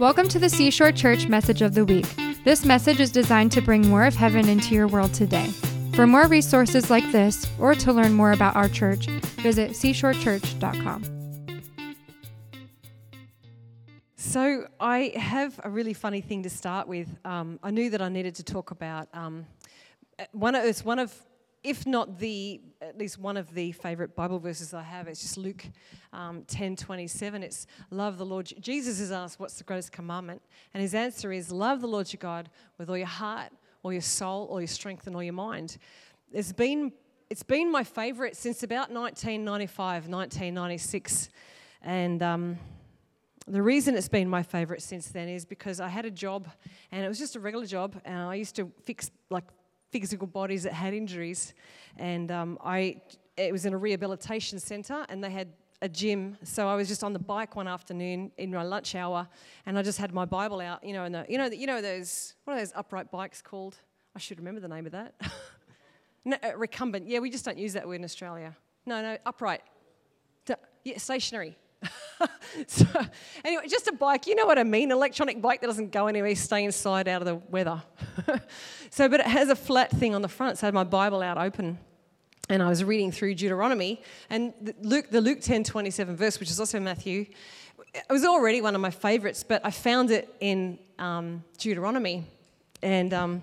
Welcome to the Seashore Church Message of the Week. This message is designed to bring more of heaven into your world today. For more resources like this, or to learn more about our church, visit seashorechurch.com. So, I have a really funny thing to start with. Um, I knew that I needed to talk about um, one of, it's one of if not the, at least one of the favorite Bible verses I have, it's just Luke um, 10 27. It's love the Lord. Jesus is asked, What's the greatest commandment? And his answer is, Love the Lord your God with all your heart, all your soul, all your strength, and all your mind. It's been, it's been my favorite since about 1995, 1996. And um, the reason it's been my favorite since then is because I had a job and it was just a regular job and I used to fix like physical bodies that had injuries. And um, I, it was in a rehabilitation centre, and they had a gym. So I was just on the bike one afternoon in my lunch hour, and I just had my Bible out. You know, and the, you know, you know those what are those upright bikes called? I should remember the name of that. no, uh, recumbent. Yeah, we just don't use that word in Australia. No, no, upright. Yeah, stationary. so, anyway, just a bike, you know what I mean? Electronic bike that doesn't go anywhere, stay inside out of the weather. so, but it has a flat thing on the front, so I had my Bible out open. And I was reading through Deuteronomy, and Luke, the Luke 10 27 verse, which is also Matthew, it was already one of my favorites, but I found it in um, Deuteronomy. And um,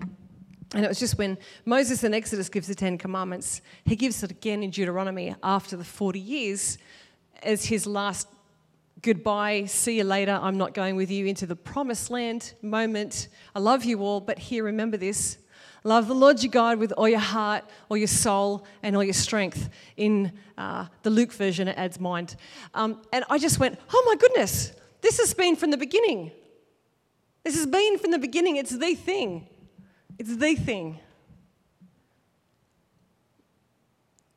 and it was just when Moses in Exodus gives the Ten Commandments, he gives it again in Deuteronomy after the 40 years as his last goodbye, see you later, I'm not going with you into the promised land moment. I love you all, but here, remember this. Love the Lord your God with all your heart, all your soul, and all your strength. In uh, the Luke version, it adds mind. Um, and I just went, oh my goodness, this has been from the beginning. This has been from the beginning. It's the thing. It's the thing.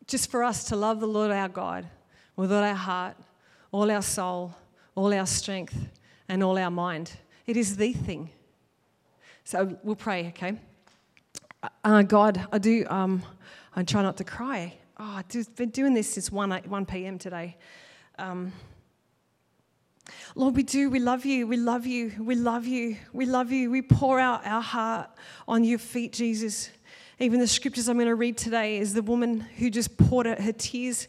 Just for us to love the Lord our God with all our heart, all our soul, all our strength, and all our mind. It is the thing. So we'll pray, okay? Uh, God, I do, um, I try not to cry. Oh, I've been doing this since 1, 1 p.m. today. Um, Lord, we do. We love you. We love you. We love you. We love you. We pour out our heart on your feet, Jesus. Even the scriptures I'm going to read today is the woman who just poured her tears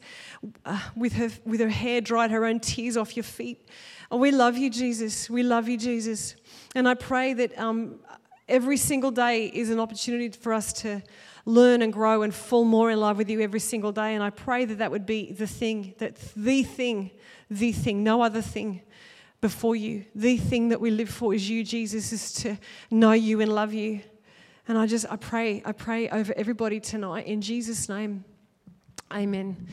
uh, with, her, with her hair dried her own tears off your feet. Oh, we love you, Jesus. We love you, Jesus. And I pray that um, every single day is an opportunity for us to learn and grow and fall more in love with you every single day. And I pray that that would be the thing, that the thing, the thing, no other thing before you. The thing that we live for is you, Jesus, is to know you and love you. And I just, I pray, I pray over everybody tonight in Jesus' name. Amen.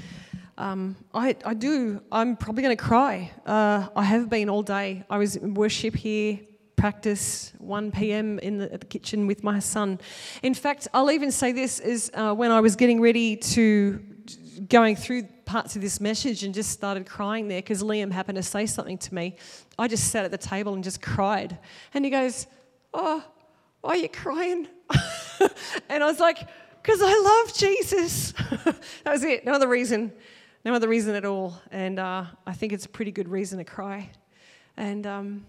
Um, I, I do. I'm probably going to cry. Uh, I have been all day. I was in worship here, practice 1 p.m. in the, the kitchen with my son. In fact, I'll even say this is uh, when I was getting ready to going through parts of this message and just started crying there because Liam happened to say something to me. I just sat at the table and just cried. And he goes, "Oh, why are you crying?" and I was like, because I love Jesus. that was it. No other reason. No other reason at all. And uh, I think it's a pretty good reason to cry. And um,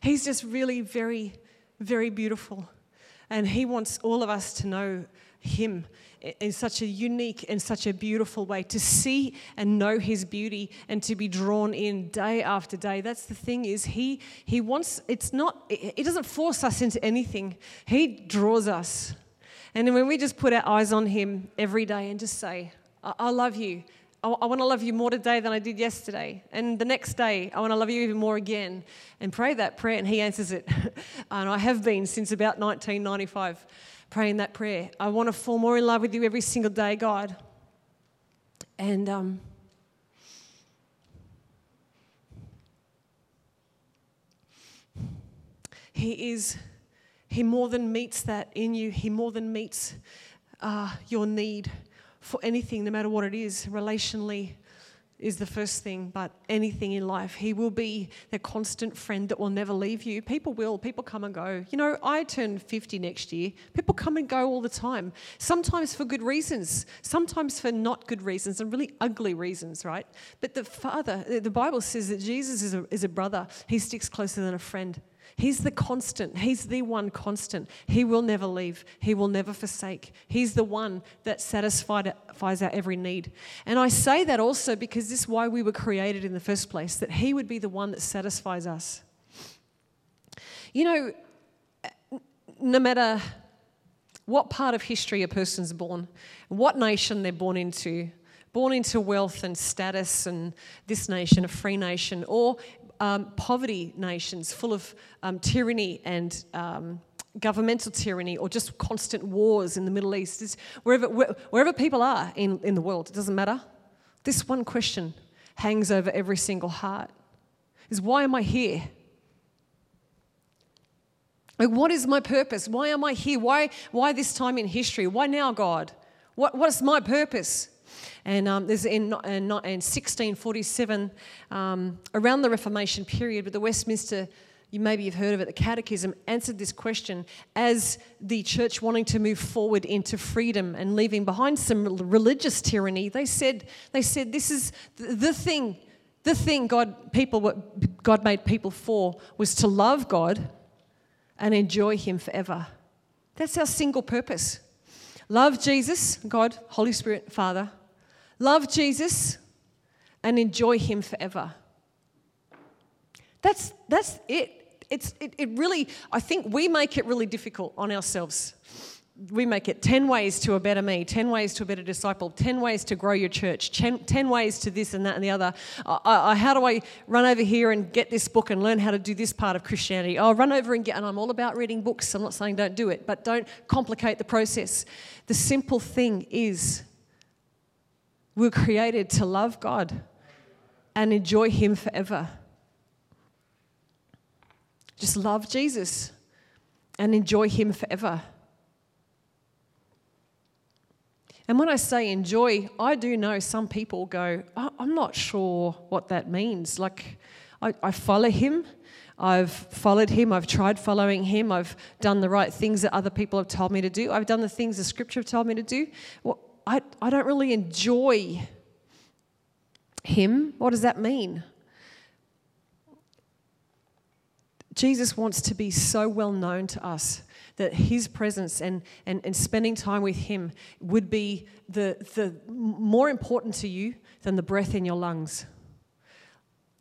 he's just really very, very beautiful. And he wants all of us to know him in such a unique and such a beautiful way to see and know his beauty and to be drawn in day after day that's the thing is he he wants it's not it doesn't force us into anything he draws us and when we just put our eyes on him every day and just say i, I love you I, I want to love you more today than I did yesterday. And the next day, I want to love you even more again. And pray that prayer, and He answers it. and I have been since about 1995 praying that prayer. I want to fall more in love with you every single day, God. And um, He is, He more than meets that in you, He more than meets uh, your need for anything, no matter what it is, relationally, is the first thing, but anything in life. He will be the constant friend that will never leave you. People will, people come and go. You know, I turn 50 next year. People come and go all the time, sometimes for good reasons, sometimes for not good reasons and really ugly reasons, right? But the Father, the Bible says that Jesus is a, is a brother, he sticks closer than a friend. He's the constant. He's the one constant. He will never leave. He will never forsake. He's the one that satisfies our every need. And I say that also because this is why we were created in the first place, that He would be the one that satisfies us. You know, no matter what part of history a person's born, what nation they're born into, born into wealth and status and this nation, a free nation, or um, poverty nations full of um, tyranny and um, governmental tyranny or just constant wars in the Middle East, is wherever, wherever people are in, in the world, it doesn't matter. This one question hangs over every single heart is why am I here? Like, what is my purpose? Why am I here? Why, why this time in history? Why now, God? What, what is my purpose? And um, there's in, in, in 1647, um, around the Reformation period, but the Westminster you maybe you've heard of it, the Catechism answered this question as the church wanting to move forward into freedom and leaving behind some religious tyranny. They said, they said this is the thing, the thing God people what God made people for was to love God and enjoy Him forever. That's our single purpose. Love Jesus, God, Holy Spirit, Father, love Jesus, and enjoy Him forever. That's, that's it. It's, it, it really, I think we make it really difficult on ourselves. We make it 10 ways to a better me, 10 ways to a better disciple, 10 ways to grow your church, 10, 10 ways to this and that and the other. I, I, how do I run over here and get this book and learn how to do this part of Christianity? I'll run over and get, and I'm all about reading books. I'm not saying don't do it, but don't complicate the process. The simple thing is we're created to love God and enjoy Him forever. Just love Jesus and enjoy Him forever. And when I say enjoy, I do know some people go, I'm not sure what that means. Like, I, I, follow him, I've followed him, I've tried following him, I've done the right things that other people have told me to do, I've done the things the scripture have told me to do. Well, I, I don't really enjoy him. What does that mean? Jesus wants to be so well known to us that his presence and, and, and spending time with him would be the, the more important to you than the breath in your lungs.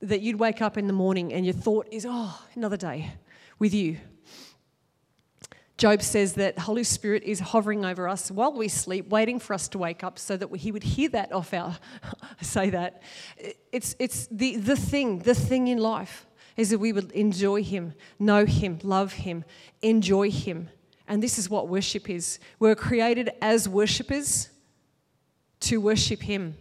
That you'd wake up in the morning and your thought is, oh, another day with you. Job says that Holy Spirit is hovering over us while we sleep, waiting for us to wake up so that he would hear that off our say that. It's, it's the, the thing, the thing in life is that we would enjoy him, know him, love him, enjoy him. And this is what worship is. We're created as worshippers to worship him.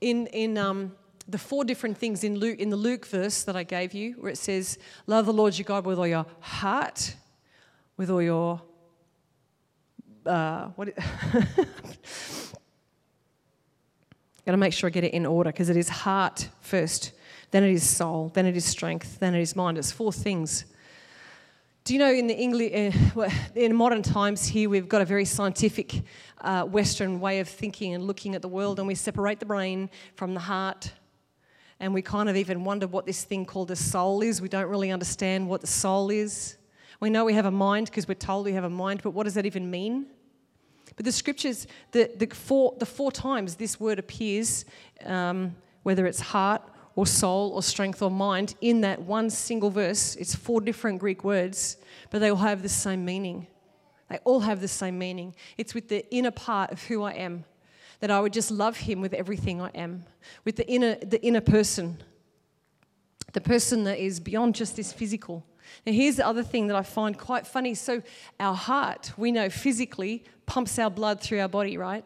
In, in um, the four different things in Luke in the Luke verse that I gave you, where it says, "Love the Lord your God with all your heart, with all your uh, what." Got to make sure I get it in order because it is heart first, then it is soul, then it is strength, then it is mind. It's four things. Do you know in the English, uh, in modern times here, we've got a very scientific uh, Western way of thinking and looking at the world, and we separate the brain from the heart and we kind of even wonder what this thing called a soul is. We don't really understand what the soul is. We know we have a mind because we're told we have a mind, but what does that even mean? But the scriptures, the, the, four, the four times this word appears, um, whether it's heart or soul or strength or mind, in that one single verse, it's four different Greek words, but they all have the same meaning. They all have the same meaning. It's with the inner part of who I am that I would just love him with everything I am, with the inner, the inner person, the person that is beyond just this physical. Now, here's the other thing that I find quite funny. So, our heart, we know physically, pumps our blood through our body, right?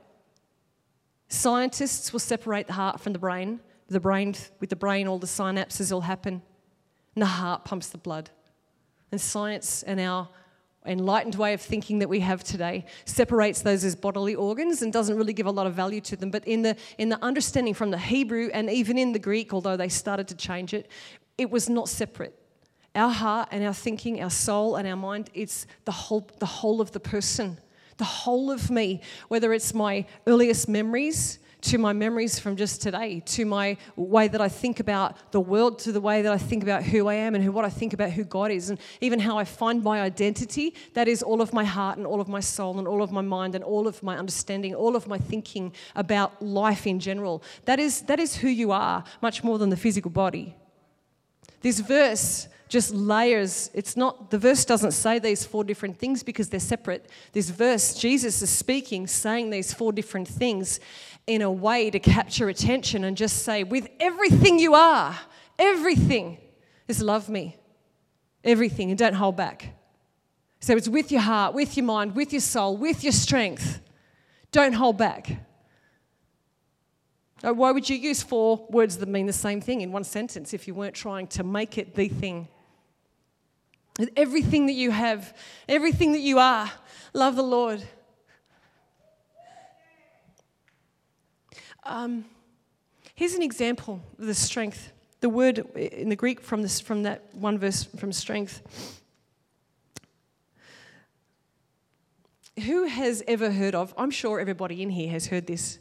Scientists will separate the heart from the brain. The brain, with the brain, all the synapses will happen, and the heart pumps the blood. And science and our enlightened way of thinking that we have today separates those as bodily organs and doesn't really give a lot of value to them. But in the, in the understanding from the Hebrew and even in the Greek, although they started to change it, it was not separate. Our heart and our thinking, our soul and our mind, it's the whole, the whole of the person, the whole of me, whether it's my earliest memories to my memories from just today, to my way that I think about the world, to the way that I think about who I am and who, what I think about who God is, and even how I find my identity. That is all of my heart and all of my soul and all of my mind and all of my understanding, all of my thinking about life in general. That is, that is who you are, much more than the physical body. This verse just layers. It's not, the verse doesn't say these four different things because they're separate. This verse, Jesus is speaking, saying these four different things in a way to capture attention and just say, with everything you are, everything, is love me. Everything, and don't hold back. So it's with your heart, with your mind, with your soul, with your strength. Don't hold back. Uh, why would you use four words that mean the same thing in one sentence if you weren't trying to make it the thing? Everything that you have, everything that you are, love the Lord. Um, here's an example of the strength. The word in the Greek from, this, from that one verse from strength. Who has ever heard of, I'm sure everybody in here has heard this,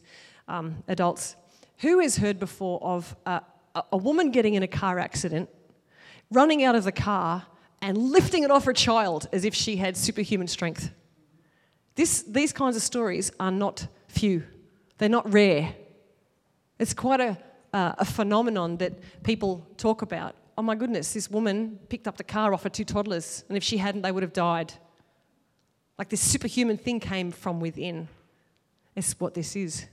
um, adults. Who has heard before of a, a woman getting in a car accident, running out of the car, and lifting it off her child as if she had superhuman strength? This, these kinds of stories are not few, they're not rare. It's quite a, uh, a phenomenon that people talk about. Oh my goodness, this woman picked up the car off her two toddlers, and if she hadn't, they would have died. Like this superhuman thing came from within. It's what this is.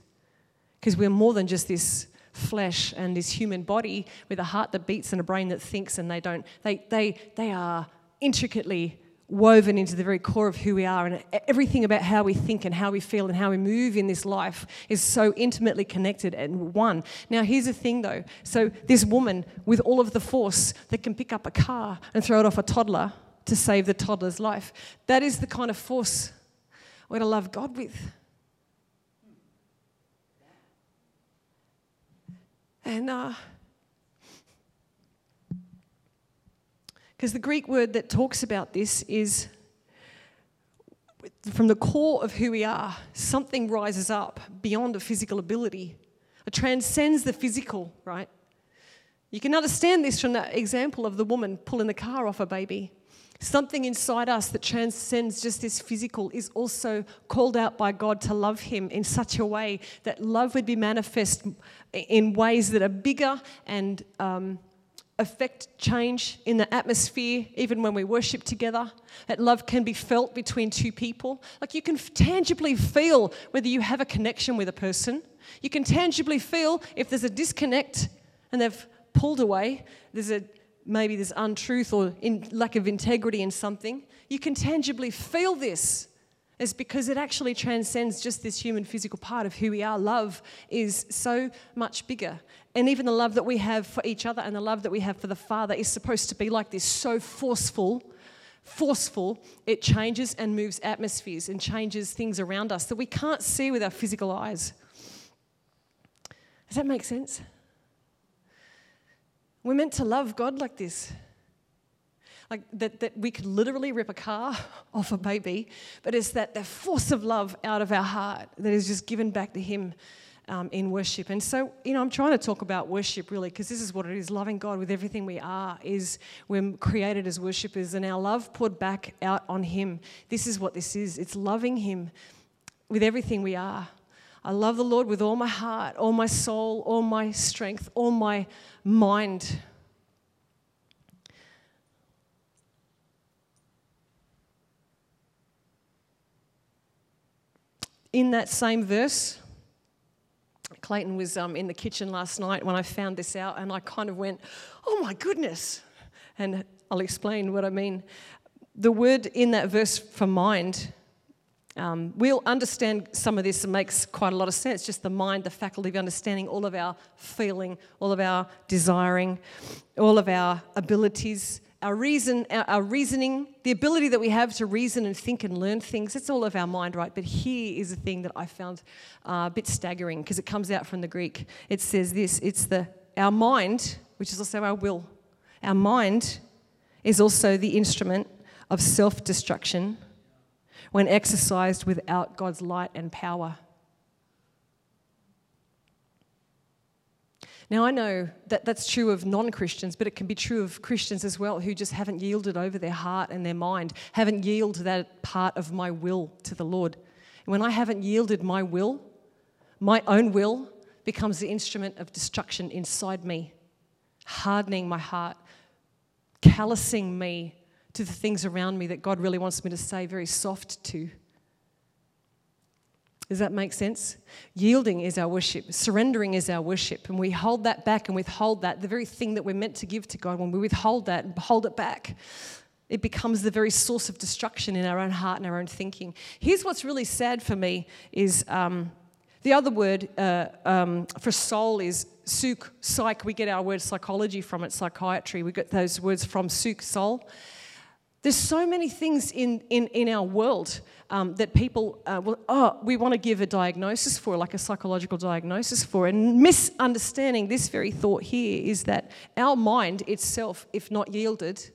Because we're more than just this flesh and this human body with a heart that beats and a brain that thinks, and they don't, they, they, they are intricately woven into the very core of who we are, and everything about how we think and how we feel and how we move in this life is so intimately connected and one. Now, here's the thing though so, this woman with all of the force that can pick up a car and throw it off a toddler to save the toddler's life, that is the kind of force we're to love God with. And, uh, Because the Greek word that talks about this is from the core of who we are, something rises up beyond a physical ability. It transcends the physical, right? You can understand this from that example of the woman pulling the car off a baby. Something inside us that transcends just this physical is also called out by God to love Him in such a way that love would be manifest in ways that are bigger and um, affect change in the atmosphere, even when we worship together. That love can be felt between two people. Like you can tangibly feel whether you have a connection with a person. You can tangibly feel if there's a disconnect and they've pulled away, there's a maybe there's untruth or in, lack of integrity in something. You can tangibly feel this is because it actually transcends just this human physical part of who we are. Love is so much bigger. And even the love that we have for each other and the love that we have for the Father is supposed to be like this so forceful, forceful, it changes and moves atmospheres and changes things around us that we can't see with our physical eyes. Does that make sense? We're meant to love God like this like that, that we could literally rip a car off a baby, but it's that the force of love out of our heart that is just given back to Him um, in worship. And so, you know, I'm trying to talk about worship really because this is what it is. Loving God with everything we are is we're created as worshippers, and our love poured back out on Him. This is what this is. It's loving Him with everything we are. I love the Lord with all my heart, all my soul, all my strength, all my mind. in that same verse, Clayton was um, in the kitchen last night when I found this out, and I kind of went, oh my goodness. And I'll explain what I mean. The word in that verse for mind, um, we'll understand some of this. and makes quite a lot of sense. Just the mind, the faculty of understanding all of our feeling, all of our desiring, all of our abilities, our reason, our, reasoning, the ability that we have to reason and think and learn things, it's all of our mind, right? But here is a thing that I found uh, a bit staggering because it comes out from the Greek. It says this it's the our mind, which is also our will. Our mind is also the instrument of self destruction when exercised without God's light and power. Now, I know that that's true of non Christians, but it can be true of Christians as well who just haven't yielded over their heart and their mind, haven't yielded that part of my will to the Lord. And when I haven't yielded my will, my own will becomes the instrument of destruction inside me, hardening my heart, callousing me to the things around me that God really wants me to say very soft to. Does that make sense? Yielding is our worship, surrendering is our worship, and we hold that back and withhold that, the very thing that we're meant to give to God, when we withhold that and hold it back, it becomes the very source of destruction in our own heart and our own thinking. Here's what's really sad for me is um, the other word uh, um, for soul is suk, psych. We get our word psychology from it, psychiatry. We get those words from suk, soul. There's so many things in, in, in our world um, that people, uh, will, oh, we want to give a diagnosis for, like a psychological diagnosis for. And misunderstanding this very thought here is that our mind itself, if not yielded,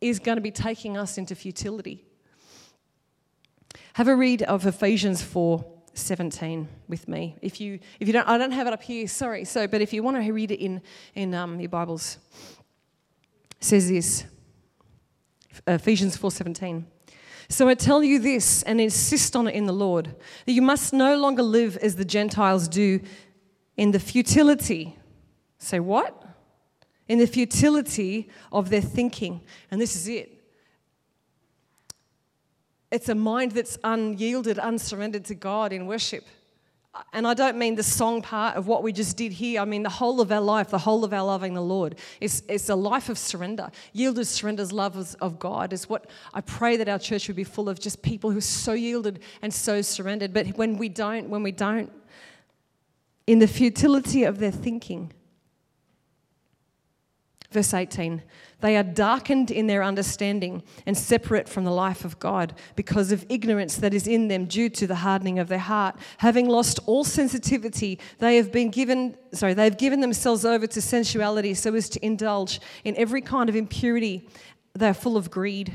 is going to be taking us into futility. Have a read of Ephesians 4 17 with me. If you, if you don't, I don't have it up here, sorry. So, but if you want to read it in, in um, your Bibles, it says this. Uh, Ephesians 4:17. So I tell you this and insist on it in the Lord that you must no longer live as the Gentiles do in the futility. Say what? In the futility of their thinking. And this is it. It's a mind that's unyielded, unsurrendered to God in worship and I don't mean the song part of what we just did here. I mean the whole of our life, the whole of our loving the Lord. It's, it's a life of surrender. Yielded surrenders, love of God is what I pray that our church would be full of just people who are so yielded and so surrendered. But when we don't, when we don't, in the futility of their thinking, Verse 18 They are darkened in their understanding and separate from the life of God because of ignorance that is in them due to the hardening of their heart. Having lost all sensitivity, they have been given, sorry, they've given themselves over to sensuality so as to indulge in every kind of impurity. They're full of greed.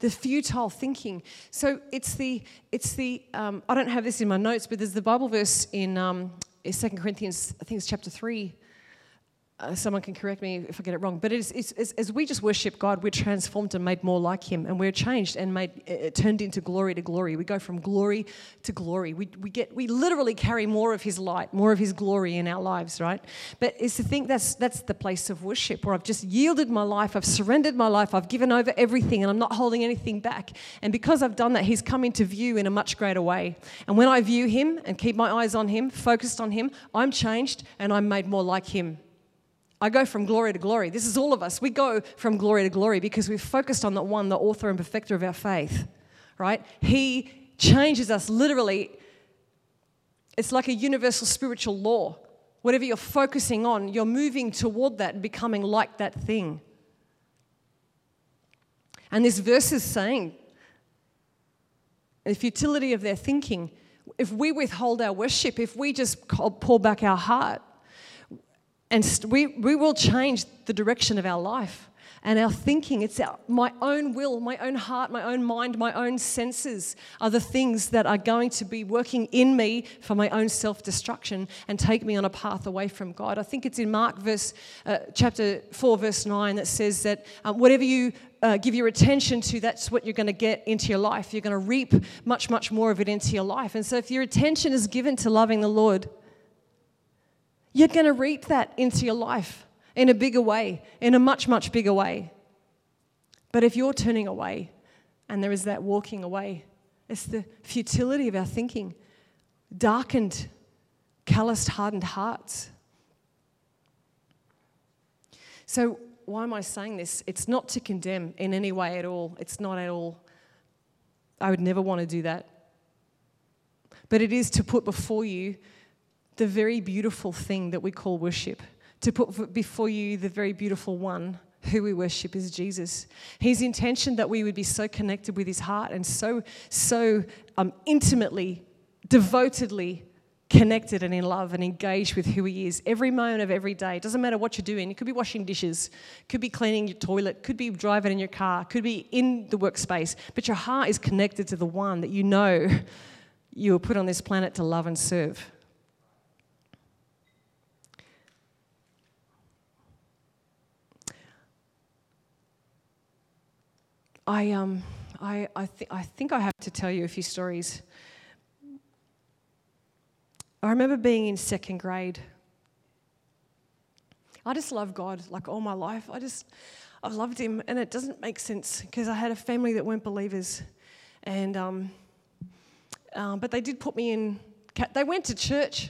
the futile thinking. So it's the it's the um, I don't have this in my notes, but there's the Bible verse in um, Second Corinthians, I think it's chapter 3, uh, someone can correct me if I get it wrong, but it's, it's, it's, as we just worship God, we're transformed and made more like Him, and we're changed and made it turned into glory to glory. We go from glory to glory. We, we get we literally carry more of His light, more of His glory in our lives, right? But it's to think that's that's the place of worship where I've just yielded my life, I've surrendered my life, I've given over everything, and I'm not holding anything back. And because I've done that, He's come into view in a much greater way. And when I view Him and keep my eyes on Him, focused on Him, I'm changed and I'm made more like Him. I go from glory to glory. This is all of us. We go from glory to glory because we've focused on the one, the author and perfecter of our faith, right? He changes us literally. It's like a universal spiritual law. Whatever you're focusing on, you're moving toward that and becoming like that thing. And this verse is saying the futility of their thinking. If we withhold our worship, if we just pull back our heart, and we, we will change the direction of our life and our thinking. It's our, my own will, my own heart, my own mind, my own senses are the things that are going to be working in me for my own self destruction and take me on a path away from God. I think it's in Mark verse, uh, chapter 4, verse 9, that says that um, whatever you uh, give your attention to, that's what you're going to get into your life. You're going to reap much, much more of it into your life. And so if your attention is given to loving the Lord, you're going to reap that into your life in a bigger way, in a much, much bigger way. But if you're turning away and there is that walking away, it's the futility of our thinking, darkened, calloused, hardened hearts. So, why am I saying this? It's not to condemn in any way at all. It's not at all. I would never want to do that. But it is to put before you the very beautiful thing that we call worship, to put before you the very beautiful one who we worship is Jesus. His intention that we would be so connected with his heart and so, so um, intimately, devotedly connected and in love and engaged with who he is every moment of every day. It doesn't matter what you're doing. It could be washing dishes, could be cleaning your toilet, could be driving in your car, could be in the workspace, but your heart is connected to the one that you know you were put on this planet to love and serve. I, um, I, I, th- I think I have to tell you a few stories. I remember being in second grade. I just love God like all my life. I just, I've loved Him, and it doesn't make sense because I had a family that weren't believers, and um, um, but they did put me in. They went to church.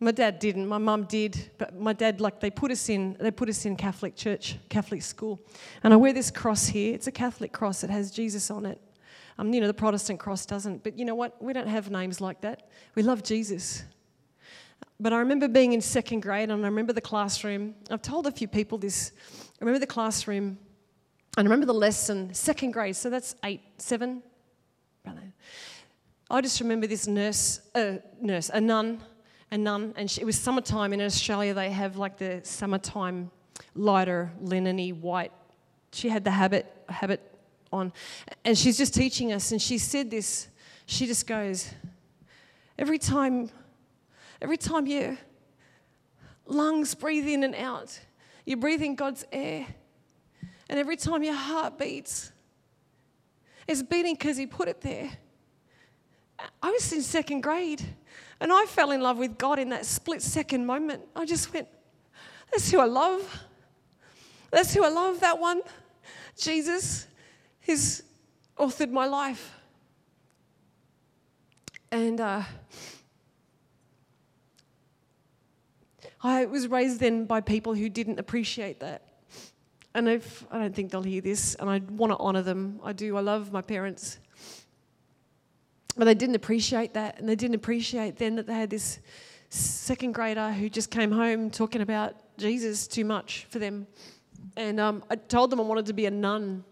My dad didn't. My mum did, but my dad like they put us in. They put us in Catholic church, Catholic school, and I wear this cross here. It's a Catholic cross. It has Jesus on it. Um, you know, the Protestant cross doesn't. But you know what? We don't have names like that. We love Jesus. But I remember being in second grade, and I remember the classroom. I've told a few people this. I remember the classroom, and I remember the lesson. Second grade, so that's eight, seven. I just remember this nurse, uh, nurse, a nun a nun, and um, she, it was summertime in Australia. They have like the summertime lighter, lineny white. She had the habit habit on, and she's just teaching us. And she said this. She just goes, every time, every time your lungs breathe in and out, you're breathing God's air, and every time your heart beats, it's beating because He put it there. I was in second grade. And I fell in love with God in that split second moment. I just went, that's who I love. That's who I love, that one. Jesus, who's authored my life. And uh, I was raised then by people who didn't appreciate that. And if, I don't think they'll hear this, and I want to honour them. I do. I love my parents. But they didn't appreciate that, and they didn't appreciate then that they had this second grader who just came home talking about Jesus too much for them. And um, I told them I wanted to be a nun.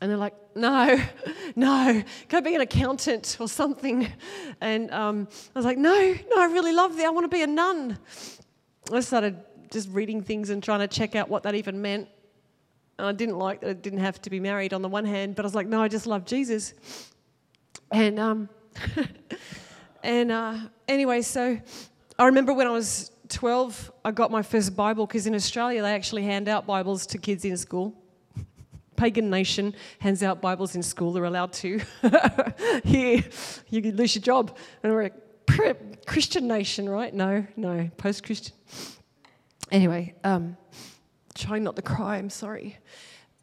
And they're like, no, no, go be an accountant or something. And um, I was like, no, no, I really love that. I want to be a nun. I started just reading things and trying to check out what that even meant. And I didn't like that I didn't have to be married on the one hand, but I was like, no, I just love Jesus. And um, and uh, anyway, so I remember when I was 12, I got my first Bible because in Australia they actually hand out Bibles to kids in school. Pagan nation hands out Bibles in school, they're allowed to. Here, you could lose your job. And we're a Christian nation, right? No, no, post Christian. Anyway, um, trying not to cry, I'm sorry.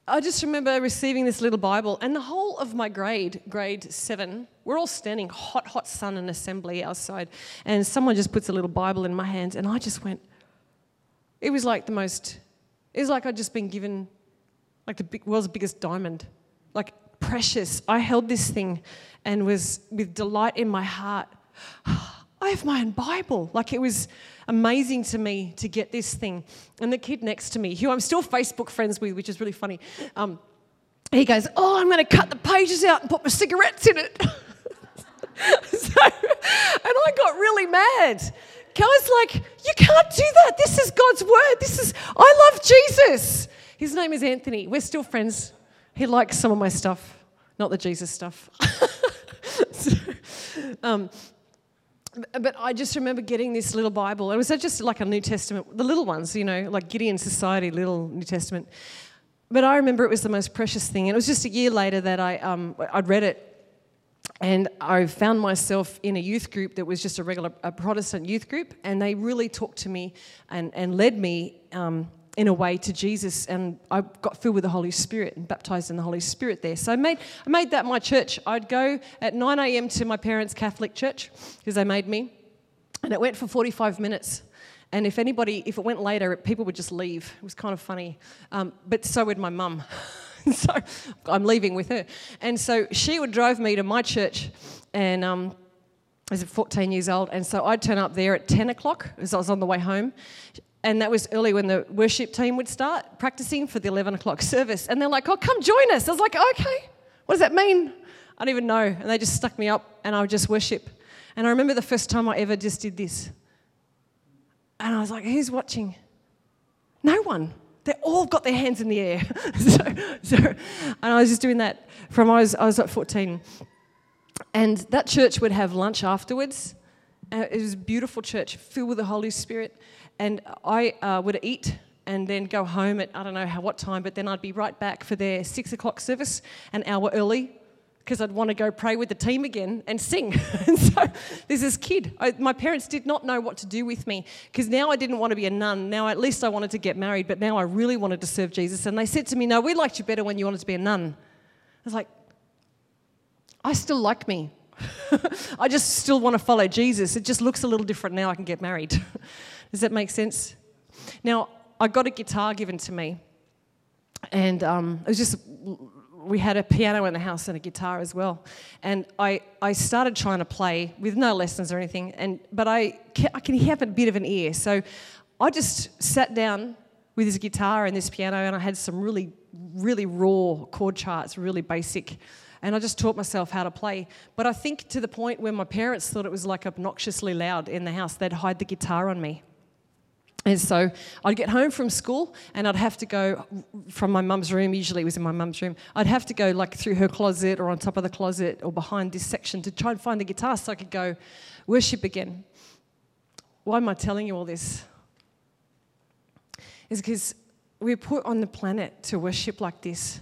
I just remember receiving this little Bible, and the whole of my grade, grade seven, we're all standing hot, hot sun in assembly outside, and someone just puts a little Bible in my hands, and I just went. It was like the most. It was like I'd just been given, like the big, world's biggest diamond, like precious. I held this thing, and was with delight in my heart. I have my own Bible. Like it was amazing to me to get this thing. And the kid next to me, who I'm still Facebook friends with, which is really funny, um, he goes, Oh, I'm going to cut the pages out and put my cigarettes in it. so, and I got really mad. I was like, You can't do that. This is God's word. This is, I love Jesus. His name is Anthony. We're still friends. He likes some of my stuff, not the Jesus stuff. so, um, but I just remember getting this little Bible. It was just like a New Testament, the little ones, you know, like Gideon Society, little New Testament. But I remember it was the most precious thing. And it was just a year later that I, um, I'd read it. And I found myself in a youth group that was just a regular a Protestant youth group. And they really talked to me and, and led me um, in a way to Jesus, and I got filled with the Holy Spirit and baptized in the Holy Spirit there. So I made, I made that my church. I'd go at 9 a.m. to my parents' Catholic church because they made me, and it went for 45 minutes. And if anybody, if it went later, people would just leave. It was kind of funny. Um, but so would my mum. so I'm leaving with her. And so she would drive me to my church, and um, was 14 years old, and so I'd turn up there at 10 o'clock as I was on the way home. And that was early when the worship team would start practicing for the 11 o'clock service. And they're like, oh, come join us. I was like, okay, what does that mean? I don't even know. And they just stuck me up, and I would just worship. And I remember the first time I ever just did this. And I was like, who's watching? No one. They all got their hands in the air. so, so, and I was just doing that from I was, I was at 14. And that church would have lunch afterwards. Uh, it was a beautiful church, filled with the Holy Spirit. And I uh, would eat and then go home at I don't know how what time, but then I'd be right back for their six o'clock service, an hour early, because I'd want to go pray with the team again and sing. and so there's this kid. I, my parents did not know what to do with me because now I didn't want to be a nun. Now at least I wanted to get married, but now I really wanted to serve Jesus. And they said to me, "No, we liked you better when you wanted to be a nun." I was like, I still like me. I just still want to follow Jesus. It just looks a little different now I can get married. Does that make sense? Now, I got a guitar given to me, and um, it was just, we had a piano in the house and a guitar as well. And I, I started trying to play with no lessons or anything, and, but I, I can have a bit of an ear. So I just sat down with this guitar and this piano, and I had some really, really raw chord charts, really basic and I just taught myself how to play. But I think to the point where my parents thought it was like obnoxiously loud in the house, they'd hide the guitar on me. And so I'd get home from school and I'd have to go from my mum's room, usually it was in my mum's room, I'd have to go like through her closet or on top of the closet or behind this section to try and find the guitar so I could go worship again. Why am I telling you all this? Is because we're put on the planet to worship like this.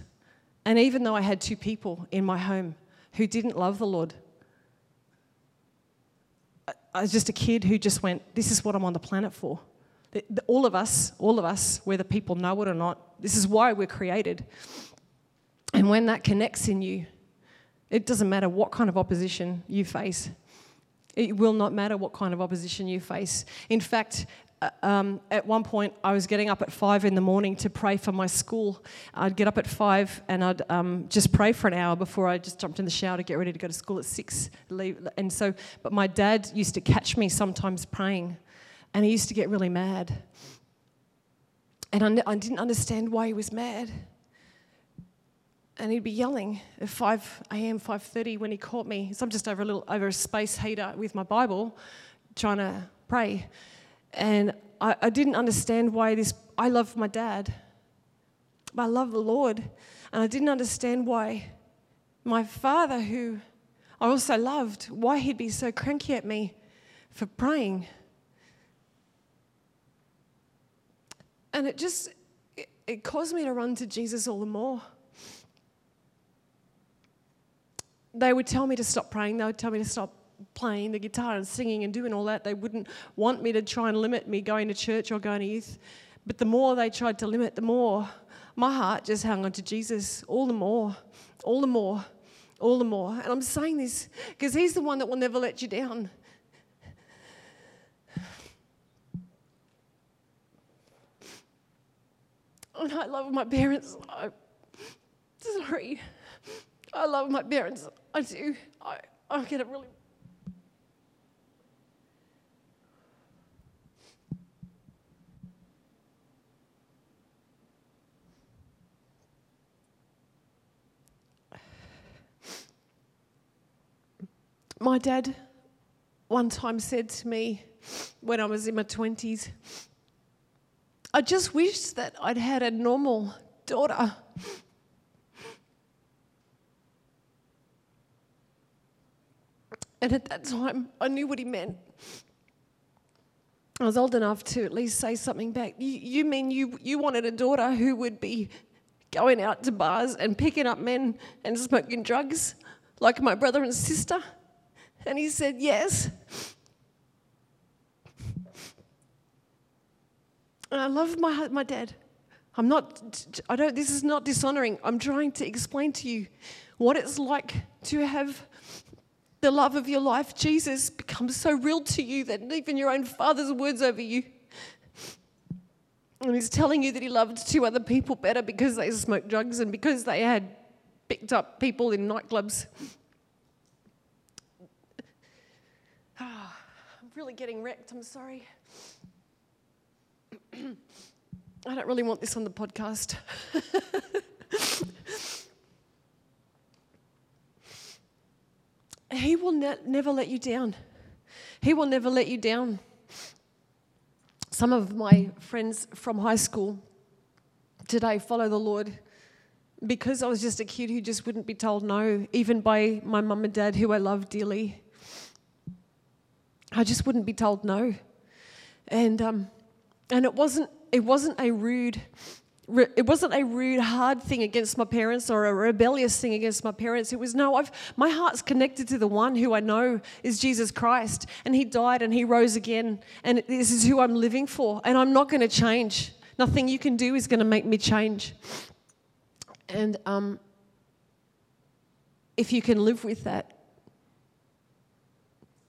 And even though I had two people in my home who didn't love the Lord, I was just a kid who just went, This is what I'm on the planet for. All of us, all of us, whether people know it or not, this is why we're created. And when that connects in you, it doesn't matter what kind of opposition you face. It will not matter what kind of opposition you face. In fact, uh, um, at one point, I was getting up at five in the morning to pray for my school. I'd get up at five and I'd um, just pray for an hour before I just jumped in the shower to get ready to go to school at six. Leave. And so, but my dad used to catch me sometimes praying, and he used to get really mad. And I, I didn't understand why he was mad. And he'd be yelling at 5 a.m., 5:30 when he caught me. So I'm just over a little over a space heater with my Bible, trying to pray. And I, I didn't understand why this, I love my dad, but I love the Lord. And I didn't understand why my father, who I also loved, why he'd be so cranky at me for praying. And it just, it, it caused me to run to Jesus all the more. They would tell me to stop praying, they would tell me to stop playing the guitar and singing and doing all that. They wouldn't want me to try and limit me going to church or going to youth. But the more they tried to limit, the more my heart just hung on to Jesus, all the more, all the more, all the more. And I'm saying this because He's the one that will never let you down. And I love my parents. I'm sorry. I love my parents. I do. I, I get it really My dad one time said to me when I was in my 20s, I just wish that I'd had a normal daughter. And at that time, I knew what he meant. I was old enough to at least say something back. You, you mean you, you wanted a daughter who would be going out to bars and picking up men and smoking drugs like my brother and sister? And he said, Yes. And I love my, my dad. I'm not, I don't, this is not dishonoring. I'm trying to explain to you what it's like to have the love of your life, Jesus, become so real to you that even your own father's words over you. And he's telling you that he loved two other people better because they smoked drugs and because they had picked up people in nightclubs ah, I'm really getting wrecked. I'm sorry. I don't really want this on the podcast. he will ne- never let you down. He will never let you down. Some of my friends from high school today follow the Lord because I was just a kid who just wouldn't be told no, even by my mum and dad, who I love dearly. I just wouldn't be told no. And, um, and it, wasn't, it wasn't a rude it wasn't a rude, hard thing against my parents or a rebellious thing against my parents. It was no, I've, my heart's connected to the one who I know is Jesus Christ, and He died and He rose again, and this is who I'm living for, and I'm not going to change. Nothing you can do is going to make me change. And um, if you can live with that,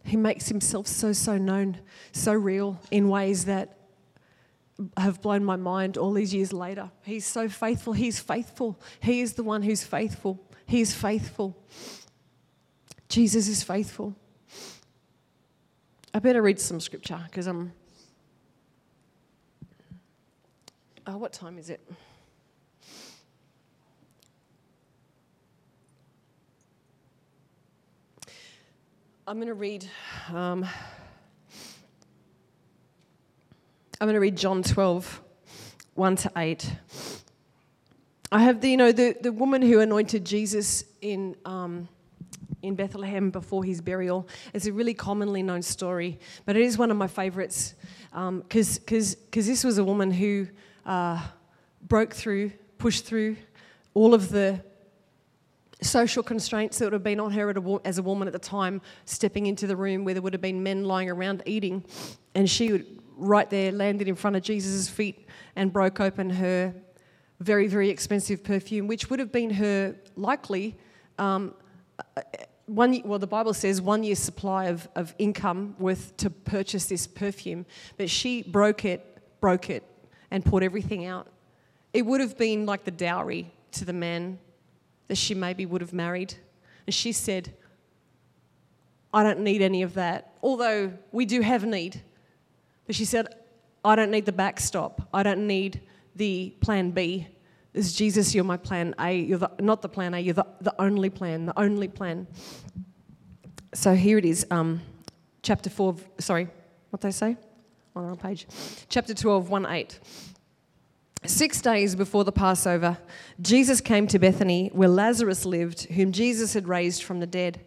He makes Himself so, so known, so real in ways that have blown my mind all these years later. He's so faithful. He's faithful. He is the one who's faithful. He is faithful. Jesus is faithful. I better read some scripture because I'm. Oh, what time is it? I'm going to read. Um, I'm going to read John 12, 1 to 8. I have the, you know, the, the woman who anointed Jesus in, um, in Bethlehem before his burial. It's a really commonly known story, but it is one of my favorites because um, cause, cause this was a woman who uh, broke through, pushed through all of the social constraints that would have been on her as a woman at the time, stepping into the room where there would have been men lying around eating, and she would right there landed in front of Jesus' feet and broke open her very, very expensive perfume, which would have been her likely um, one. Well, the Bible says one year's supply of, of income worth to purchase this perfume, but she broke it, broke it, and poured everything out. It would have been like the dowry to the man that she maybe would have married, and she said, "I don't need any of that." Although we do have need but she said, I don't need the backstop. I don't need the plan B. This Jesus, you're my plan A. You're the, not the plan A, you're the, the only plan, the only plan. So here it is, um, chapter 4, sorry, what they say? On our page. Chapter 12, 1 8. Six days before the Passover, Jesus came to Bethany, where Lazarus lived, whom Jesus had raised from the dead.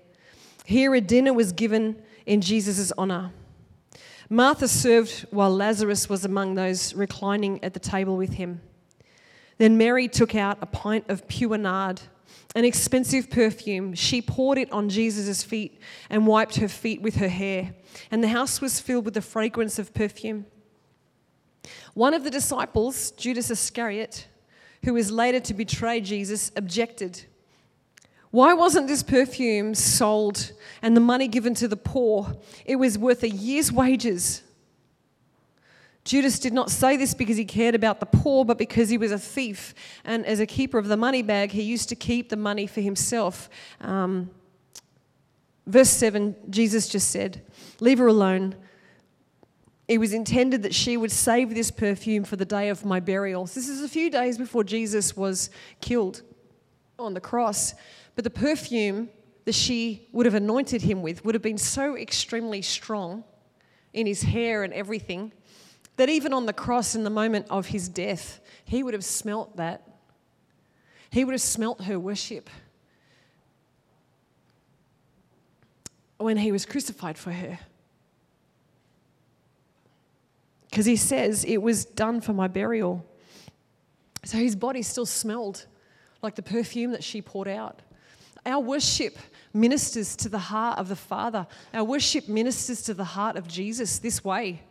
Here a dinner was given in Jesus' honor. Martha served while Lazarus was among those reclining at the table with him. Then Mary took out a pint of pure nard, an expensive perfume. She poured it on Jesus' feet and wiped her feet with her hair, and the house was filled with the fragrance of perfume. One of the disciples, Judas Iscariot, who was later to betray Jesus, objected. Why wasn't this perfume sold and the money given to the poor? It was worth a year's wages. Judas did not say this because he cared about the poor, but because he was a thief. And as a keeper of the money bag, he used to keep the money for himself. Um, verse 7, Jesus just said, Leave her alone. It was intended that she would save this perfume for the day of my burial. This is a few days before Jesus was killed on the cross. But the perfume that she would have anointed him with would have been so extremely strong in his hair and everything that even on the cross in the moment of his death, he would have smelt that. He would have smelt her worship when he was crucified for her. Because he says, It was done for my burial. So his body still smelled like the perfume that she poured out. Our worship ministers to the heart of the Father. Our worship ministers to the heart of Jesus this way.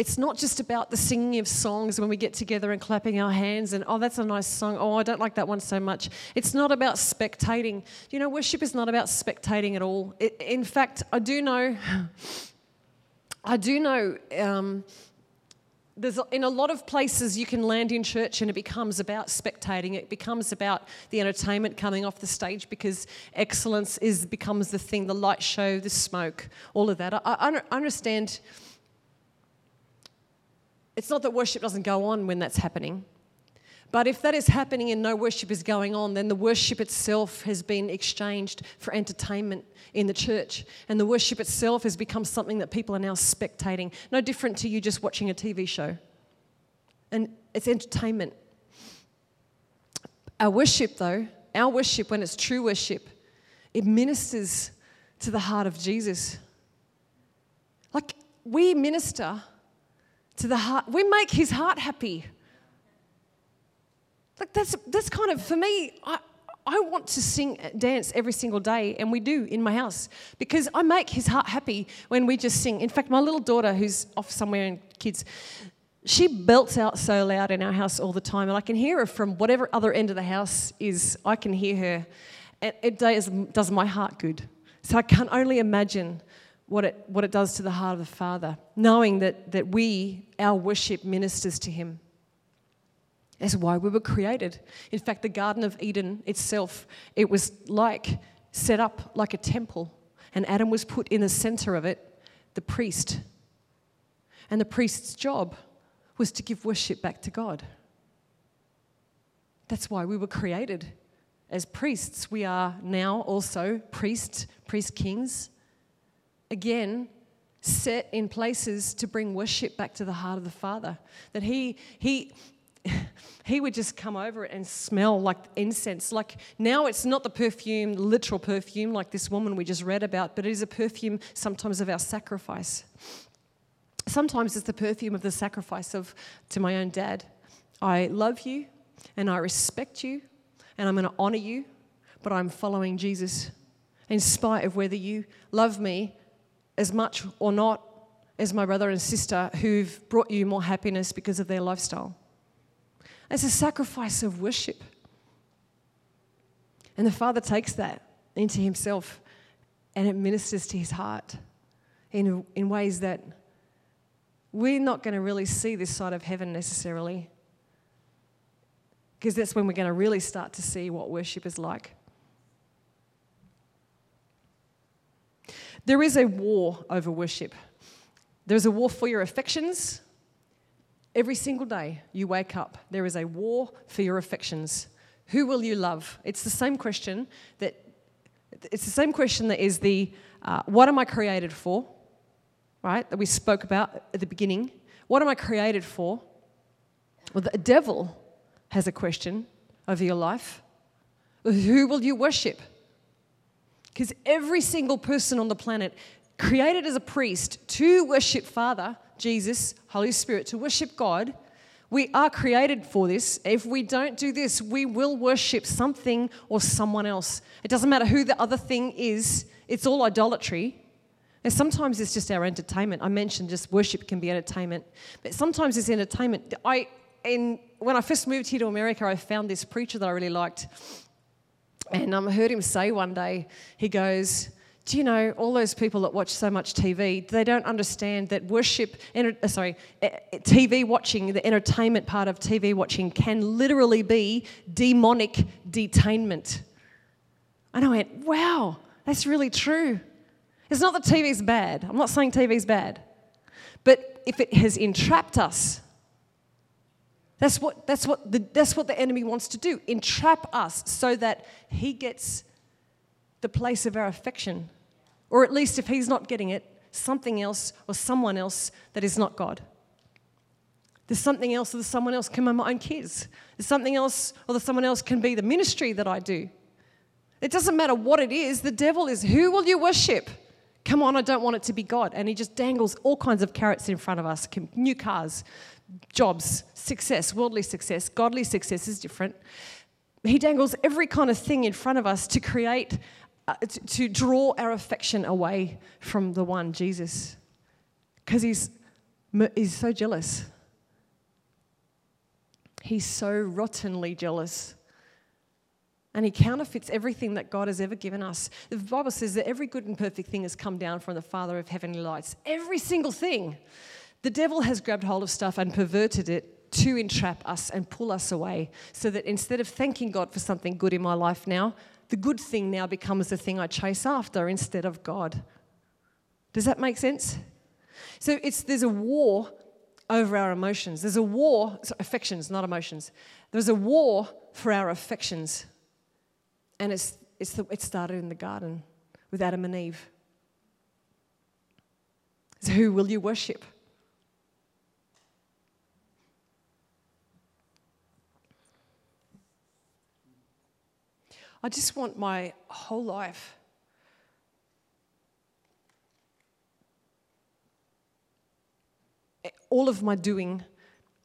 It's not just about the singing of songs when we get together and clapping our hands and, oh, that's a nice song. Oh, I don't like that one so much. It's not about spectating. You know, worship is not about spectating at all. It, in fact, I do know, I do know um, there's in a lot of places you can land in church and it becomes about spectating. It becomes about the entertainment coming off the stage because excellence is becomes the thing, the light show, the smoke, all of that. I, I understand. It's not that worship doesn't go on when that's happening. But if that is happening and no worship is going on, then the worship itself has been exchanged for entertainment in the church. And the worship itself has become something that people are now spectating. No different to you just watching a TV show. And it's entertainment. Our worship, though, our worship, when it's true worship, it ministers to the heart of Jesus. Like we minister to the heart, we make his heart happy. That's that's kind of for me. I I want to sing, dance every single day, and we do in my house because I make his heart happy when we just sing. In fact, my little daughter, who's off somewhere in kids, she belts out so loud in our house all the time, and I can hear her from whatever other end of the house is. I can hear her, and it does, does my heart good. So I can only imagine what it what it does to the heart of the Father, knowing that that we our worship ministers to Him. That's why we were created. In fact, the Garden of Eden itself, it was like set up like a temple, and Adam was put in the center of it, the priest. And the priest's job was to give worship back to God. That's why we were created. As priests, we are now also priests, priest kings. Again, set in places to bring worship back to the heart of the Father. That He, He, he would just come over it and smell like incense. Like now it's not the perfume, literal perfume like this woman we just read about, but it is a perfume sometimes of our sacrifice. Sometimes it's the perfume of the sacrifice of to my own dad. I love you and I respect you and I'm going to honor you, but I'm following Jesus in spite of whether you love me as much or not as my brother and sister who've brought you more happiness because of their lifestyle. It's a sacrifice of worship. And the Father takes that into Himself and it ministers to His heart in, in ways that we're not going to really see this side of heaven necessarily. Because that's when we're going to really start to see what worship is like. There is a war over worship. There's a war for your affections, Every single day you wake up, there is a war for your affections. Who will you love? It's the same question that it's the same question that is the uh, what am I created for? Right? That we spoke about at the beginning. What am I created for? Well, the devil has a question over your life. Who will you worship? Because every single person on the planet created as a priest to worship Father Jesus, Holy Spirit, to worship God. We are created for this. If we don't do this, we will worship something or someone else. It doesn't matter who the other thing is, it's all idolatry. And sometimes it's just our entertainment. I mentioned just worship can be entertainment, but sometimes it's entertainment. I, in, when I first moved here to America, I found this preacher that I really liked. And um, I heard him say one day, he goes, do you know all those people that watch so much TV? They don't understand that worship, uh, sorry, uh, TV watching, the entertainment part of TV watching can literally be demonic detainment. And I went, wow, that's really true. It's not that TV's bad. I'm not saying TV's bad. But if it has entrapped us, that's what, that's what, the, that's what the enemy wants to do entrap us so that he gets the place of our affection or at least, if he's not getting it, something else or someone else that is not God. There's something else, or there's someone else can be my own kids. There's something else, or there's someone else can be the ministry that I do. It doesn't matter what it is, the devil is who will you worship? Come on, I don't want it to be God. And he just dangles all kinds of carrots in front of us new cars, jobs, success, worldly success, godly success is different. He dangles every kind of thing in front of us to create Uh, to, to draw our affection away from the one, Jesus, because he's, he's so jealous. He's so rottenly jealous. And he counterfeits everything that God has ever given us. The Bible says that every good and perfect thing has come down from the Father of heavenly lights. Every single thing. The devil has grabbed hold of stuff and perverted it to entrap us and pull us away so that instead of thanking God for something good in my life now, the good thing now becomes the thing I chase after instead of God. Does that make sense? So it's, there's a war over our emotions. There's a war, so affections, not emotions. There's a war for our affections. And it's, it's the, it started in the garden with Adam and Eve. So who will you worship? I just want my whole life all of my doing,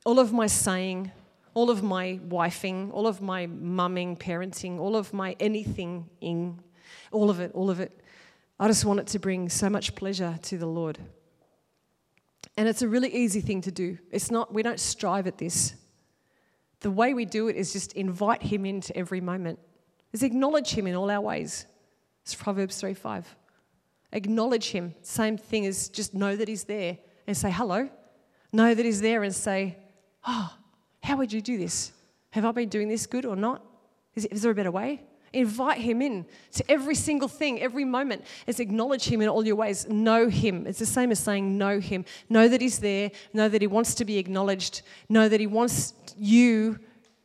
all of my saying, all of my wifing, all of my mumming, parenting, all of my anything in, all of it, all of it. I just want it to bring so much pleasure to the Lord. And it's a really easy thing to do. It's not, we don't strive at this. The way we do it is just invite Him into every moment, is acknowledge Him in all our ways. It's Proverbs 3 5. Acknowledge Him. Same thing as just know that He's there and say, hello, know that He's there and say, Oh, how would you do this? Have I been doing this good or not? Is, is there a better way? Invite Him in to every single thing, every moment. Is acknowledge Him in all your ways. Know Him. It's the same as saying, Know Him. Know that He's there. Know that He wants to be acknowledged. Know that He wants you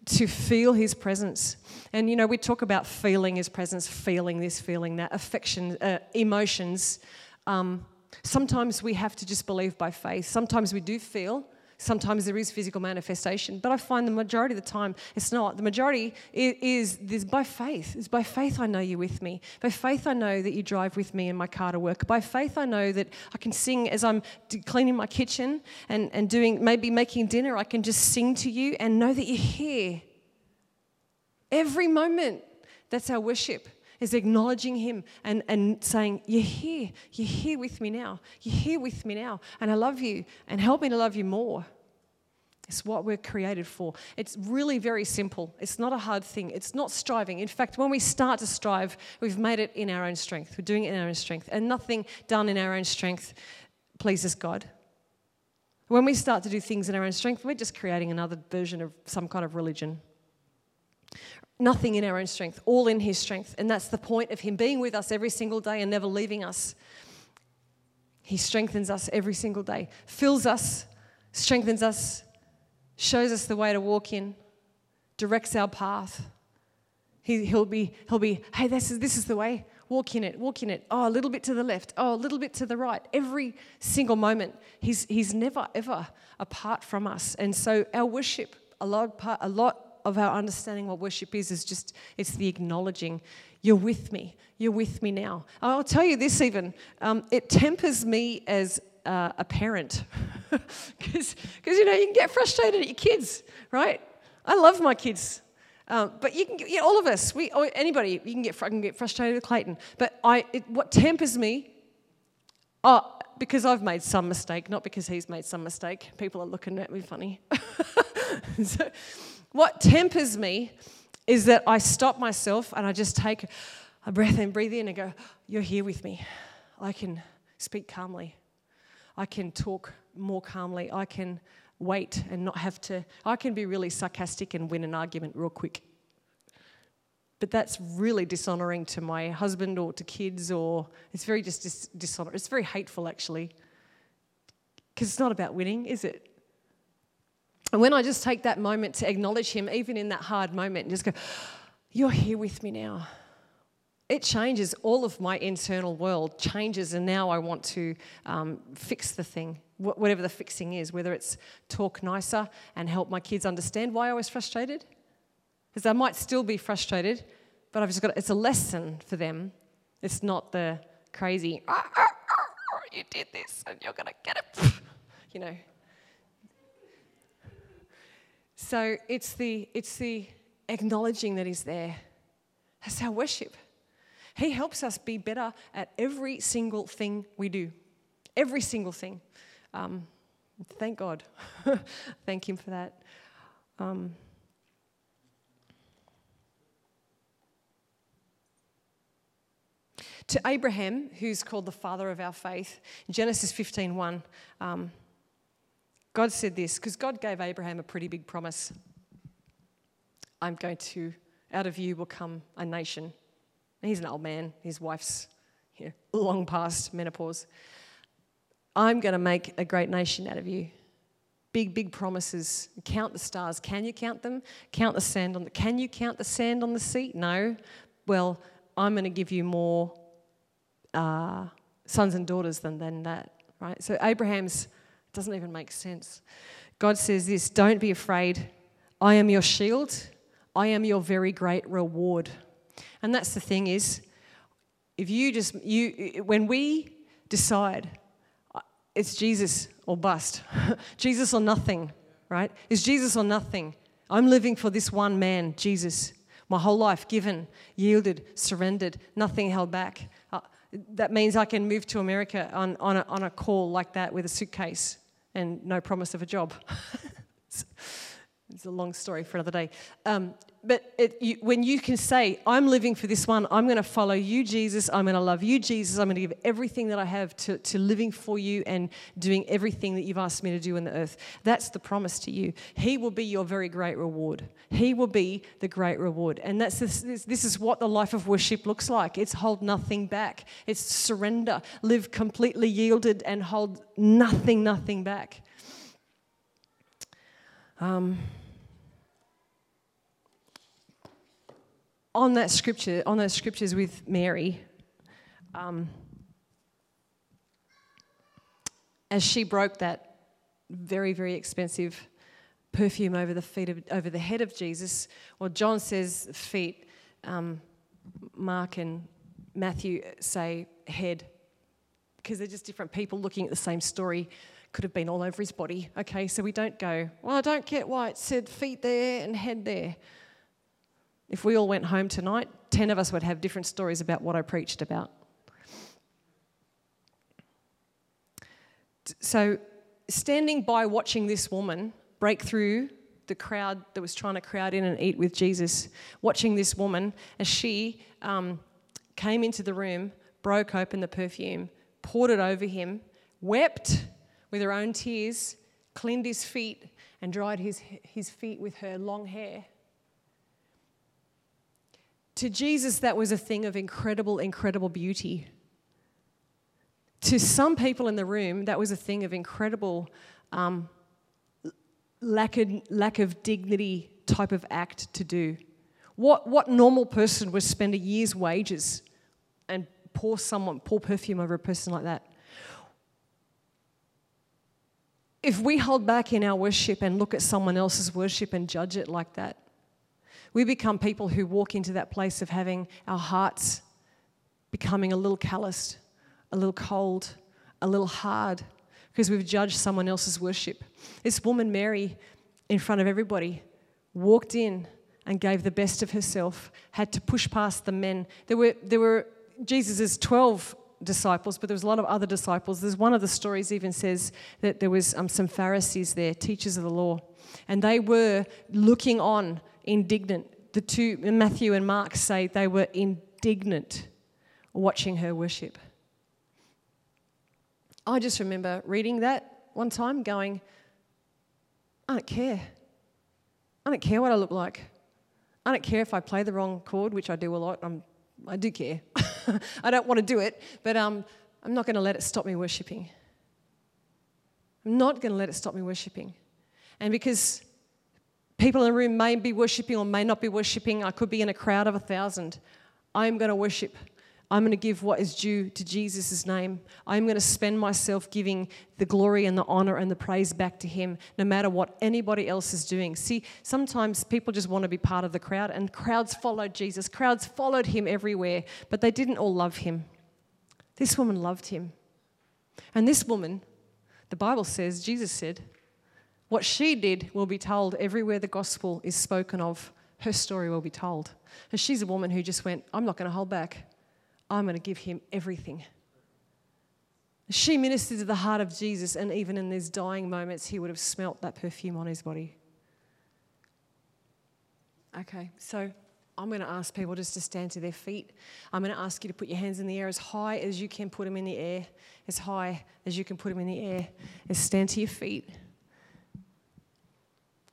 to feel His presence. And you know, we talk about feeling His presence, feeling this, feeling that, affection, uh, emotions. Um, Sometimes we have to just believe by faith. Sometimes we do feel. Sometimes there is physical manifestation, but I find the majority of the time it's not. The majority is, is by faith. It's by faith I know you're with me. By faith I know that you drive with me in my car to work. By faith I know that I can sing as I'm cleaning my kitchen and, and doing maybe making dinner. I can just sing to you and know that you're here. Every moment. That's our worship is acknowledging Him and, and saying, You're here. You're here with me now. You're here with me now. And I love you. And help me to love you more. It's what we're created for. It's really very simple. It's not a hard thing. It's not striving. In fact, when we start to strive, we've made it in our own strength. We're doing it in our own strength. And nothing done in our own strength pleases God. When we start to do things in our own strength, we're just creating another version of some kind of religion nothing in our own strength, all in His strength. And that's the point of Him being with us every single day and never leaving us. He strengthens us every single day, fills us, strengthens us, shows us the way to walk in, directs our path. He, will be, he'll be, hey, this is, this is the way. Walk in it, walk in it. Oh, a little bit to the left. Oh, a little bit to the right. Every single moment. He's, he's never, ever apart from us. And so our worship, a lot, a lot of our understanding what worship is is just it's the acknowledging you're with me. You're with me now. I'll tell you this even um, it tempers me as uh, a parent. Because you know you can get frustrated at your kids right? I love my kids um, but you can yeah, all of us we anybody you can get, I can get frustrated with clayton. But I, it, what tempers me oh because I've made some mistake, not because he's made some mistake. People are looking at me funny. so, what tempers me is that I stop myself and I just take a breath and breathe in and go, You're here with me. I can speak calmly. I can talk more calmly. I can wait and not have to. I can be really sarcastic and win an argument real quick. But that's really dishonoring to my husband or to kids, or it's very just dis-. It's very hateful, actually. Because it's not about winning, is it? And when I just take that moment to acknowledge Him, even in that hard moment, and just go, You're here with me now. It changes all of my internal world, changes, and now I want to um, fix the thing, whatever the fixing is, whether it's talk nicer and help my kids understand why I was frustrated. Because I might still be frustrated, but I've just got, it's a lesson for them. It's not the crazy, ah, ah, ah, you did this and you're going to get it. You know, so it's the, it's the acknowledging that He's there. That's our worship. He helps us be better at every single thing we do. Every single thing. Um, thank God. thank Him for that. Um, to Abraham, who's called the father of our faith, Genesis 15.1, um, God said this because God gave Abraham a pretty big promise. I'm going to, out of you will come a nation. He's an old man, his wife's you know, long past menopause. I'm going to make a great nation out of you. Big, big promises. Count the stars. Can you count them? Count the sand on the. Can you count the sand on the sea? No. Well, I'm going to give you more uh, sons and daughters than, than that, right? So Abraham's doesn't even make sense. God says this Don't be afraid. I am your shield. I am your very great reward. And that's the thing is, if you just, you, when we decide uh, it's Jesus or bust, Jesus or nothing, right? Is Jesus or nothing? I'm living for this one man, Jesus. My whole life given, yielded, surrendered, nothing held back. That means I can move to America on, on, a, on a call like that with a suitcase and no promise of a job. it's a long story for another day. Um, but it, you, when you can say, I'm living for this one, I'm going to follow you, Jesus, I'm going to love you, Jesus, I'm going to give everything that I have to, to living for you and doing everything that you've asked me to do in the earth. That's the promise to you. He will be your very great reward. He will be the great reward. And that's this, this, this is what the life of worship looks like it's hold nothing back, it's surrender, live completely yielded and hold nothing, nothing back. Um, on that scripture, on those scriptures with Mary, um, as she broke that very, very expensive perfume over the feet of, over the head of Jesus, well, John says feet. Um, Mark and Matthew say head because they're just different people looking at the same story. Could have been all over his body. Okay, so we don't go, well, I don't get why it said feet there and head there. If we all went home tonight, 10 of us would have different stories about what I preached about. So, standing by watching this woman break through the crowd that was trying to crowd in and eat with Jesus, watching this woman as she um, came into the room, broke open the perfume, poured it over him, wept with her own tears, cleaned his feet, and dried his, his feet with her long hair. To Jesus, that was a thing of incredible, incredible beauty. To some people in the room, that was a thing of incredible um, lack, of, lack of dignity type of act to do. What, what normal person would spend a year's wages and pour someone, pour perfume over a person like that? If we hold back in our worship and look at someone else's worship and judge it like that, we become people who walk into that place of having our hearts becoming a little calloused, a little cold, a little hard, because we've judged someone else's worship. This woman, Mary, in front of everybody, walked in and gave the best of herself, had to push past the men. There were, there were Jesus' 12 disciples, but there was a lot of other disciples. There's one of the stories even says that there was um, some Pharisees there, teachers of the law, and they were looking on indignant. The two, Matthew and Mark say they were indignant watching her worship. I just remember reading that one time going, I don't care. I don't care what I look like. I don't care if I play the wrong chord, which I do a lot. I'm, I do care. I don't want to do it, but um, I'm not going to let it stop me worshipping. I'm not going to let it stop me worshipping. And because People in the room may be worshiping or may not be worshiping. I could be in a crowd of a thousand. I'm going to worship. I'm going to give what is due to Jesus' name. I'm going to spend myself giving the glory and the honor and the praise back to Him, no matter what anybody else is doing. See, sometimes people just want to be part of the crowd, and crowds followed Jesus. Crowds followed Him everywhere, but they didn't all love Him. This woman loved Him. And this woman, the Bible says, Jesus said, what she did will be told everywhere the gospel is spoken of. Her story will be told. And she's a woman who just went, I'm not going to hold back. I'm going to give him everything. She ministered to the heart of Jesus, and even in these dying moments, he would have smelt that perfume on his body. Okay, so I'm going to ask people just to stand to their feet. I'm going to ask you to put your hands in the air as high as you can put them in the air, as high as you can put them in the air. And stand to your feet.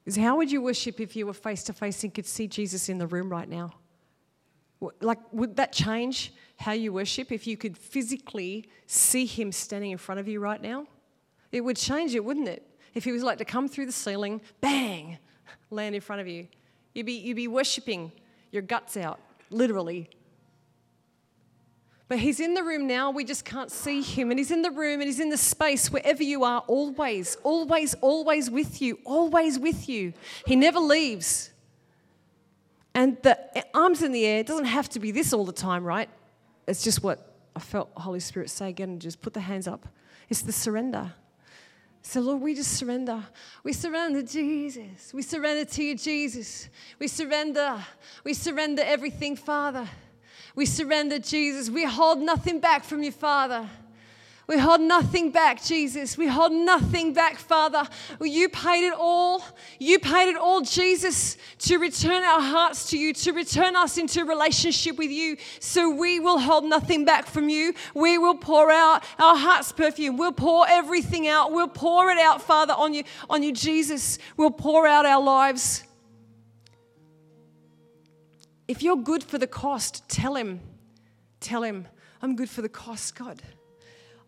Is how would you worship if you were face to face and could see Jesus in the room right now? Like, would that change how you worship if you could physically see him standing in front of you right now? It would change it, wouldn't it? If he was like to come through the ceiling, bang, land in front of you. You'd be, you'd be worshiping your guts out, literally. But he's in the room now, we just can't see him. And he's in the room and he's in the space wherever you are, always, always, always with you, always with you. He never leaves. And the arms in the air doesn't have to be this all the time, right? It's just what I felt Holy Spirit say again, and just put the hands up. It's the surrender. So, Lord, we just surrender. We surrender, Jesus. We surrender to you, Jesus. We surrender. We surrender everything, Father. We surrender, Jesus. We hold nothing back from you, Father. We hold nothing back, Jesus. We hold nothing back, Father. You paid it all. You paid it all, Jesus, to return our hearts to you, to return us into relationship with you. So we will hold nothing back from you. We will pour out our heart's perfume. We'll pour everything out. We'll pour it out, Father, on you, on you, Jesus. We'll pour out our lives. If you're good for the cost, tell him. Tell him, I'm good for the cost, God.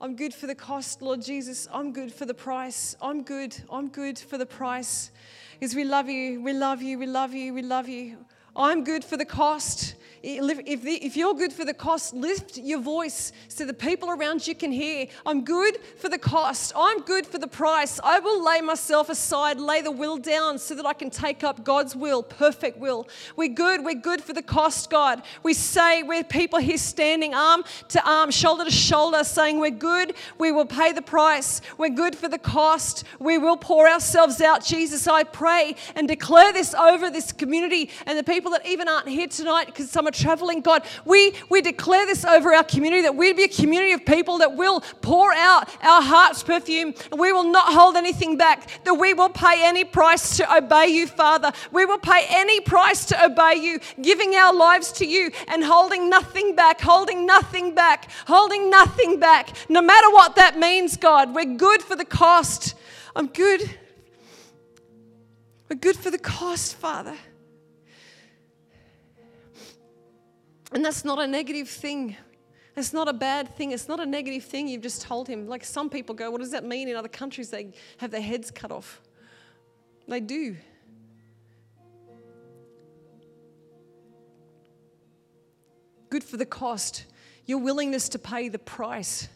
I'm good for the cost, Lord Jesus. I'm good for the price. I'm good. I'm good for the price. Because we love you. We love you. We love you. We love you. I'm good for the cost. If, the, if you're good for the cost, lift your voice so the people around you can hear. I'm good for the cost. I'm good for the price. I will lay myself aside, lay the will down so that I can take up God's will, perfect will. We're good. We're good for the cost, God. We say we're people here standing arm to arm, shoulder to shoulder, saying we're good. We will pay the price. We're good for the cost. We will pour ourselves out. Jesus, I pray and declare this over this community and the people that even aren't here tonight because some traveling, God, we, we declare this over our community that we'd be a community of people that will pour out our heart's perfume. We will not hold anything back, that we will pay any price to obey you, Father. We will pay any price to obey you, giving our lives to you and holding nothing back, holding nothing back, holding nothing back. No matter what that means, God, we're good for the cost. I'm good. We're good for the cost, Father. And that's not a negative thing. It's not a bad thing. It's not a negative thing. You've just told him. Like some people go, what does that mean in other countries? They have their heads cut off. They do. Good for the cost. Your willingness to pay the price.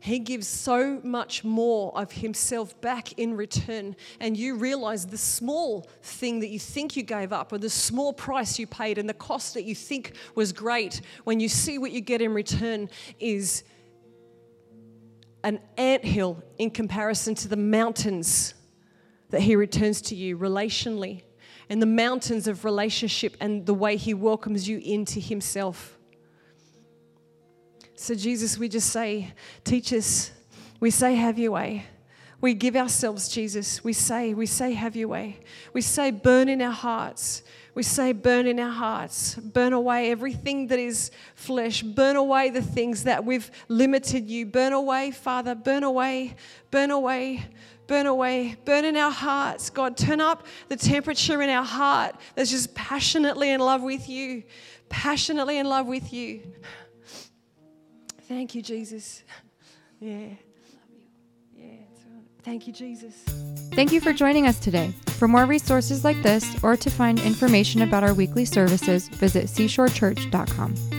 He gives so much more of Himself back in return. And you realize the small thing that you think you gave up, or the small price you paid, and the cost that you think was great, when you see what you get in return, is an ant hill in comparison to the mountains that He returns to you relationally, and the mountains of relationship and the way He welcomes you into Himself. So, Jesus, we just say, teach us. We say, have your way. We give ourselves, Jesus. We say, we say, have your way. We say, burn in our hearts. We say, burn in our hearts. Burn away everything that is flesh. Burn away the things that we've limited you. Burn away, Father. Burn away. Burn away. Burn away. Burn in our hearts. God, turn up the temperature in our heart that's just passionately in love with you. Passionately in love with you. Thank you, Jesus. Yeah. Thank you, Jesus. Thank you for joining us today. For more resources like this or to find information about our weekly services, visit seashorechurch.com.